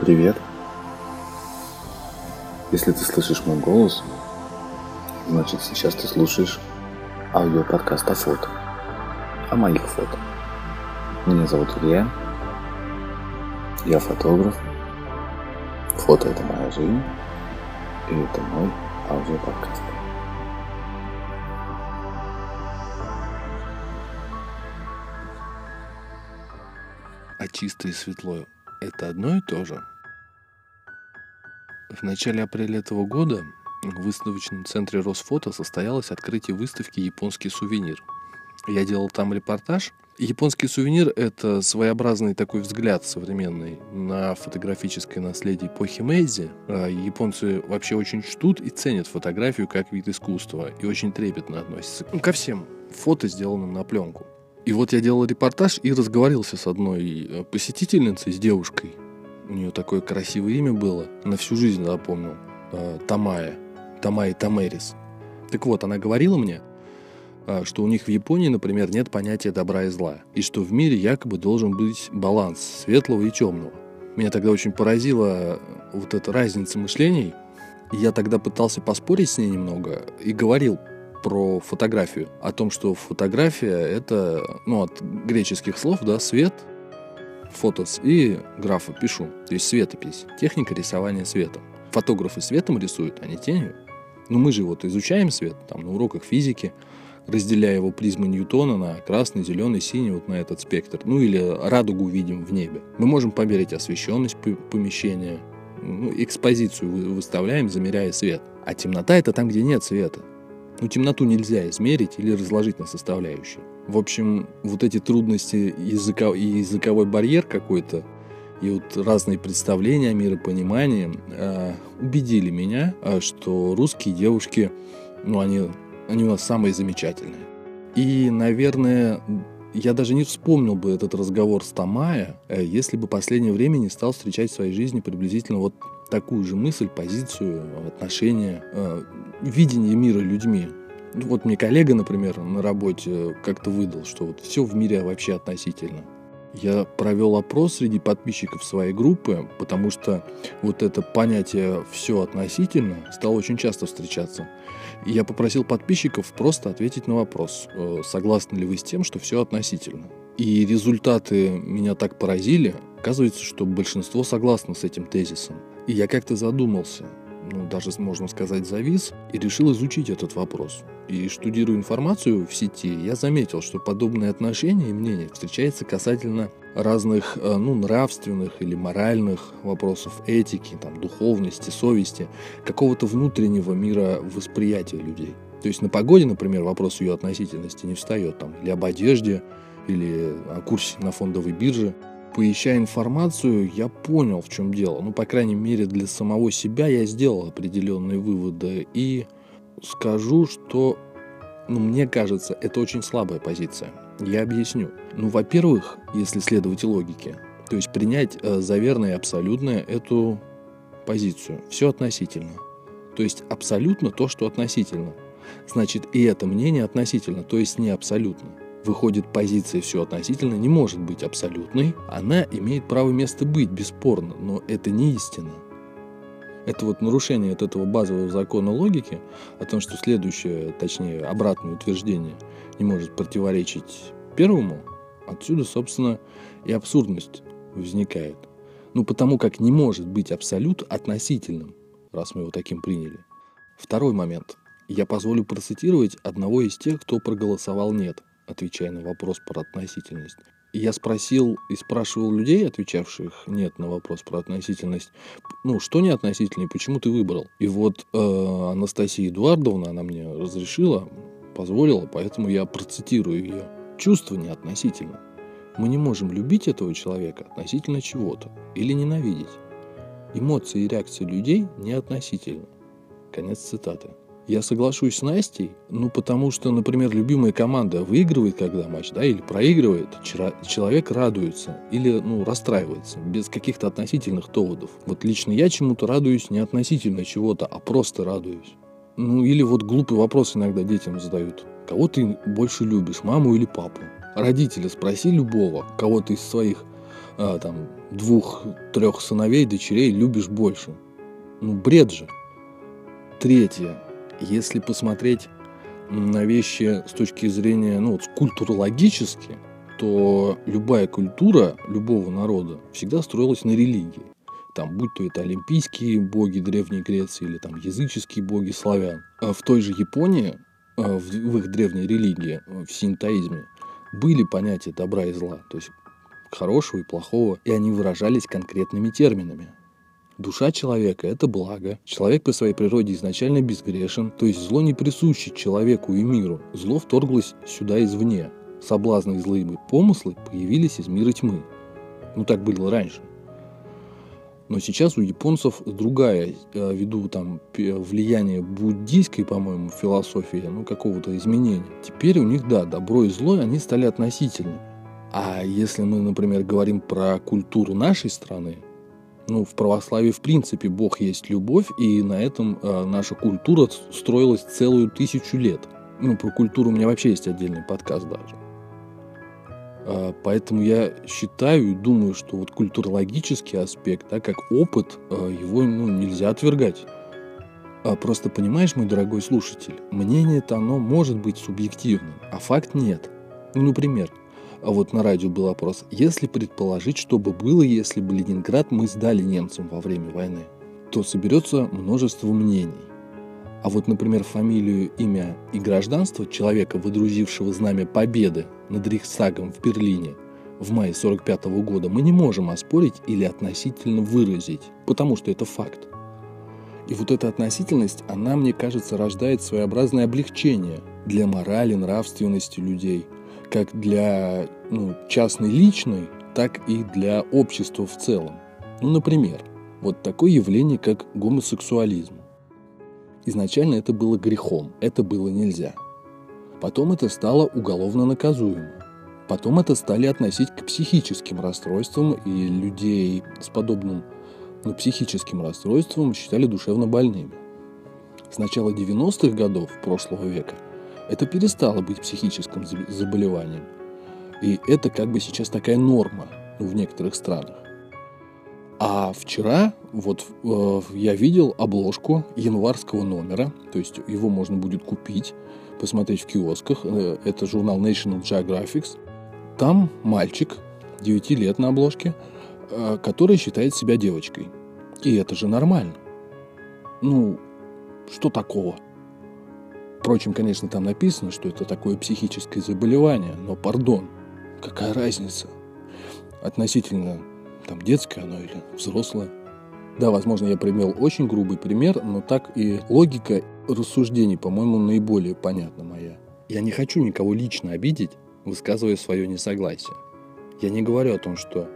Привет. Если ты слышишь мой голос, значит сейчас ты слушаешь аудиоподкаст о фото. О моих фото. Меня зовут Илья. Я фотограф. Фото это моя жизнь. И это мой аудиоподкаст. А чисто и светло – это одно и то же? В начале апреля этого года в выставочном центре Росфото состоялось открытие выставки «Японский сувенир». Я делал там репортаж. Японский сувенир – это своеобразный такой взгляд современный на фотографическое наследие эпохи Мэйзи. А японцы вообще очень чтут и ценят фотографию как вид искусства и очень трепетно относятся ко всем фото, сделанным на пленку. И вот я делал репортаж и разговаривался с одной э, посетительницей, с девушкой. У нее такое красивое имя было, на всю жизнь запомнил. Э, Тамая. Тамай Тамерис. Так вот, она говорила мне, э, что у них в Японии, например, нет понятия добра и зла, и что в мире якобы должен быть баланс светлого и темного. Меня тогда очень поразила вот эта разница мышлений. И я тогда пытался поспорить с ней немного и говорил, про фотографию, о том, что фотография это, ну, от греческих слов, да, свет, фотос и графа пишу, то есть светопись, техника рисования светом. Фотографы светом рисуют, а не тенью. Но мы же вот изучаем свет, там, на уроках физики, разделяя его призмы Ньютона на красный, зеленый, синий, вот на этот спектр. Ну или радугу видим в небе. Мы можем померить освещенность помещения, ну, экспозицию выставляем, замеряя свет. А темнота это там, где нет света. Ну, темноту нельзя измерить или разложить на составляющие. В общем, вот эти трудности языка, и языковой барьер какой-то, и вот разные представления о миропонимании э, убедили меня, э, что русские девушки, ну, они, они у нас самые замечательные. И, наверное, я даже не вспомнил бы этот разговор с Тамая, э, если бы последнее время не стал встречать в своей жизни приблизительно вот такую же мысль, позицию, отношение, э, видение мира людьми. Ну, вот мне коллега, например, на работе как-то выдал, что вот все в мире вообще относительно. Я провел опрос среди подписчиков своей группы, потому что вот это понятие «все относительно» стало очень часто встречаться. И я попросил подписчиков просто ответить на вопрос, э, согласны ли вы с тем, что все относительно. И результаты меня так поразили. Оказывается, что большинство согласно с этим тезисом. И я как-то задумался, ну, даже, можно сказать, завис, и решил изучить этот вопрос. И штудируя информацию в сети, я заметил, что подобные отношения и мнения встречаются касательно разных, э, ну, нравственных или моральных вопросов этики, там, духовности, совести, какого-то внутреннего мира восприятия людей. То есть на погоде, например, вопрос ее относительности не встает, там, или об одежде, или о курсе на фондовой бирже – поищая информацию, я понял, в чем дело. Ну, по крайней мере, для самого себя я сделал определенные выводы. И скажу, что, ну, мне кажется, это очень слабая позиция. Я объясню. Ну, во-первых, если следовать логике, то есть принять э, за верное и абсолютное эту позицию. Все относительно. То есть абсолютно то, что относительно. Значит, и это мнение относительно, то есть не абсолютно. Выходит, позиция все относительно не может быть абсолютной. Она имеет право место быть, бесспорно, но это не истина. Это вот нарушение от этого базового закона логики, о том, что следующее, точнее, обратное утверждение не может противоречить первому, отсюда, собственно, и абсурдность возникает. Ну, потому как не может быть абсолют относительным, раз мы его таким приняли. Второй момент. Я позволю процитировать одного из тех, кто проголосовал «нет» отвечая на вопрос про относительность. Я спросил и спрашивал людей, отвечавших нет на вопрос про относительность, ну, что не относительно и почему ты выбрал. И вот э, Анастасия Эдуардовна, она мне разрешила, позволила, поэтому я процитирую ее. Чувство не относительно. Мы не можем любить этого человека относительно чего-то или ненавидеть. Эмоции и реакции людей не относительно. Конец цитаты. Я соглашусь с Настей, ну потому что, например, любимая команда выигрывает когда матч, да, или проигрывает, человек радуется или, ну, расстраивается, без каких-то относительных доводов. Вот лично я чему-то радуюсь не относительно чего-то, а просто радуюсь. Ну или вот глупый вопрос иногда детям задают. Кого ты больше любишь, маму или папу? Родители, спроси любого, кого-то из своих а, там, двух-трех сыновей, дочерей любишь больше. Ну, бред же. Третье. Если посмотреть на вещи с точки зрения, ну, вот, культурологически, то любая культура любого народа всегда строилась на религии. Там, будь то это олимпийские боги Древней Греции или там языческие боги славян. А в той же Японии, а, в, в их древней религии, в синтоизме, были понятия добра и зла, то есть хорошего и плохого, и они выражались конкретными терминами. Душа человека – это благо. Человек по своей природе изначально безгрешен, то есть зло не присуще человеку и миру. Зло вторглось сюда извне. Соблазны и злые помыслы появились из мира тьмы. Ну так было раньше. Но сейчас у японцев другая, э, ввиду там влияния буддийской, по-моему, философии, ну какого-то изменения. Теперь у них, да, добро и зло, они стали относительны. А если мы, например, говорим про культуру нашей страны, ну, в православии, в принципе, Бог есть любовь, и на этом э, наша культура строилась целую тысячу лет. Ну, про культуру у меня вообще есть отдельный подкаст даже. Э, поэтому я считаю и думаю, что вот культурологический аспект, да, как опыт, э, его ну, нельзя отвергать. А просто понимаешь, мой дорогой слушатель, мнение-то оно может быть субъективным, а факт нет. Ну, например, а вот на радио был опрос. Если предположить, что бы было, если бы Ленинград мы сдали немцам во время войны, то соберется множество мнений. А вот, например, фамилию, имя и гражданство человека, выдрузившего знамя победы над Рейхсагом в Берлине в мае 45 года, мы не можем оспорить или относительно выразить, потому что это факт. И вот эта относительность, она, мне кажется, рождает своеобразное облегчение для морали, нравственности людей – как для ну, частной личной, так и для общества в целом. Ну, например, вот такое явление, как гомосексуализм. Изначально это было грехом, это было нельзя. Потом это стало уголовно наказуемо. Потом это стали относить к психическим расстройствам, и людей с подобным ну, психическим расстройством считали душевно больными. С начала 90-х годов прошлого века – это перестало быть психическим заболеванием. И это как бы сейчас такая норма ну, в некоторых странах. А вчера вот э, я видел обложку январского номера, то есть его можно будет купить, посмотреть в киосках. Э, это журнал National Geographic. Там мальчик 9 лет на обложке, э, который считает себя девочкой. И это же нормально. Ну, что такого? Впрочем, конечно, там написано, что это такое психическое заболевание, но, пардон, какая разница? Относительно там детское оно или взрослое. Да, возможно, я привел очень грубый пример, но так и логика рассуждений, по-моему, наиболее понятна моя. Я не хочу никого лично обидеть, высказывая свое несогласие. Я не говорю о том, что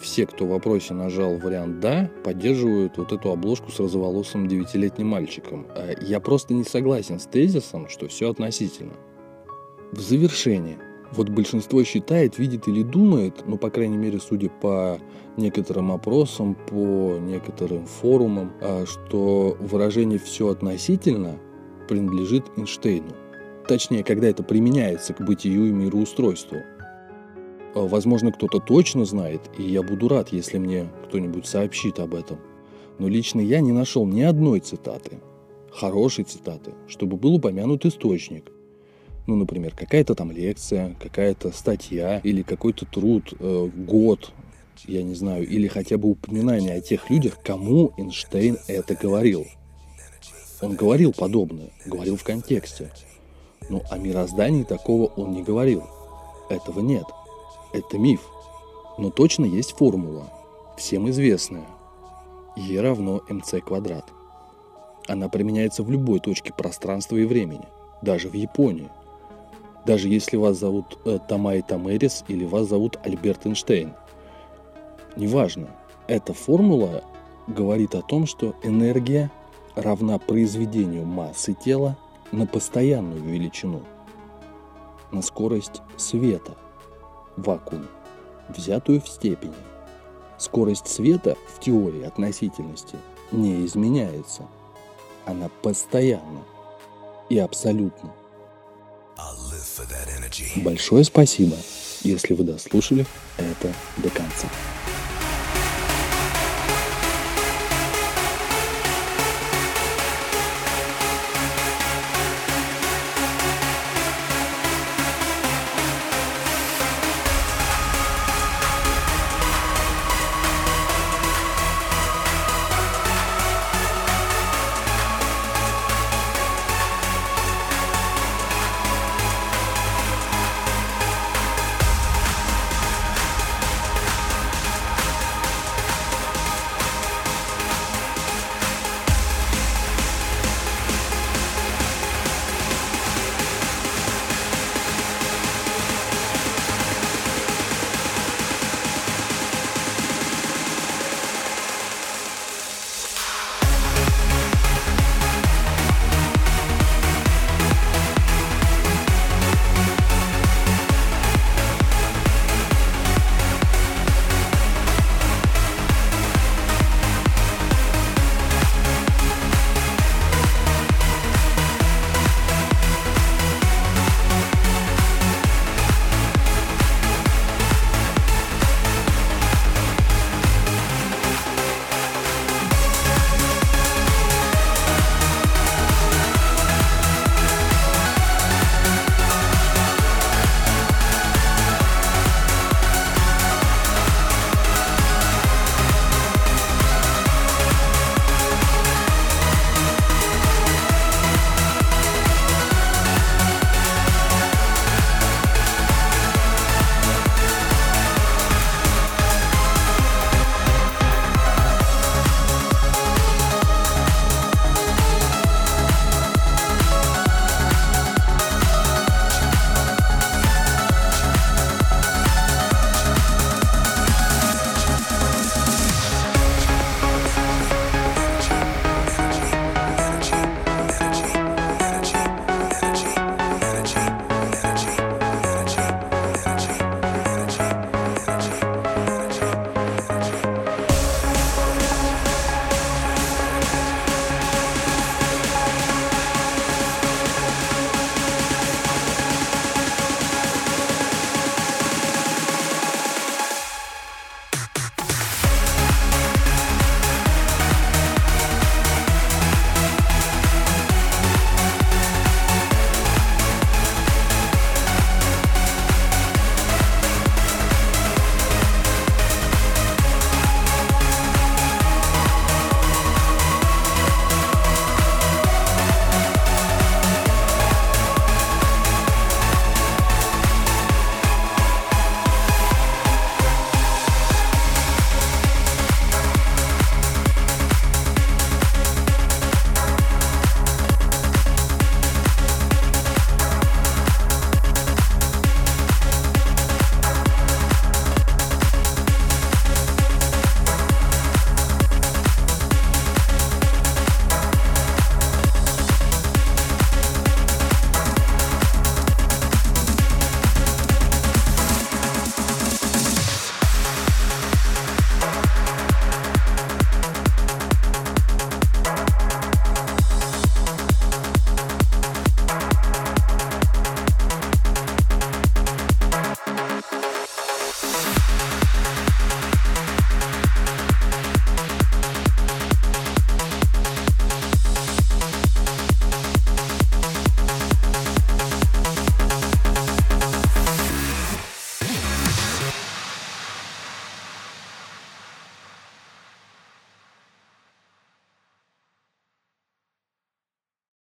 все, кто в вопросе нажал вариант «да», поддерживают вот эту обложку с розоволосым девятилетним мальчиком. А, я просто не согласен с тезисом, что все относительно. В завершение. Вот большинство считает, видит или думает, ну, по крайней мере, судя по некоторым опросам, по некоторым форумам, а, что выражение «все относительно» принадлежит Эйнштейну. Точнее, когда это применяется к бытию и мироустройству – возможно, кто-то точно знает, и я буду рад, если мне кто-нибудь сообщит об этом. Но лично я не нашел ни одной цитаты, хорошей цитаты, чтобы был упомянут источник. Ну, например, какая-то там лекция, какая-то статья или какой-то труд, э, год, я не знаю, или хотя бы упоминание о тех людях, кому Эйнштейн это говорил. Он говорил подобное, говорил в контексте. Но о мироздании такого он не говорил. Этого нет. Это миф. Но точно есть формула, всем известная. Е равно mc квадрат. Она применяется в любой точке пространства и времени, даже в Японии. Даже если вас зовут э, Тамай Тамерис или вас зовут Альберт Эйнштейн. Неважно. Эта формула говорит о том, что энергия равна произведению массы тела на постоянную величину, на скорость света – вакуум, взятую в степени. Скорость света в теории относительности не изменяется. Она постоянна и абсолютна. Большое спасибо, если вы дослушали это до конца.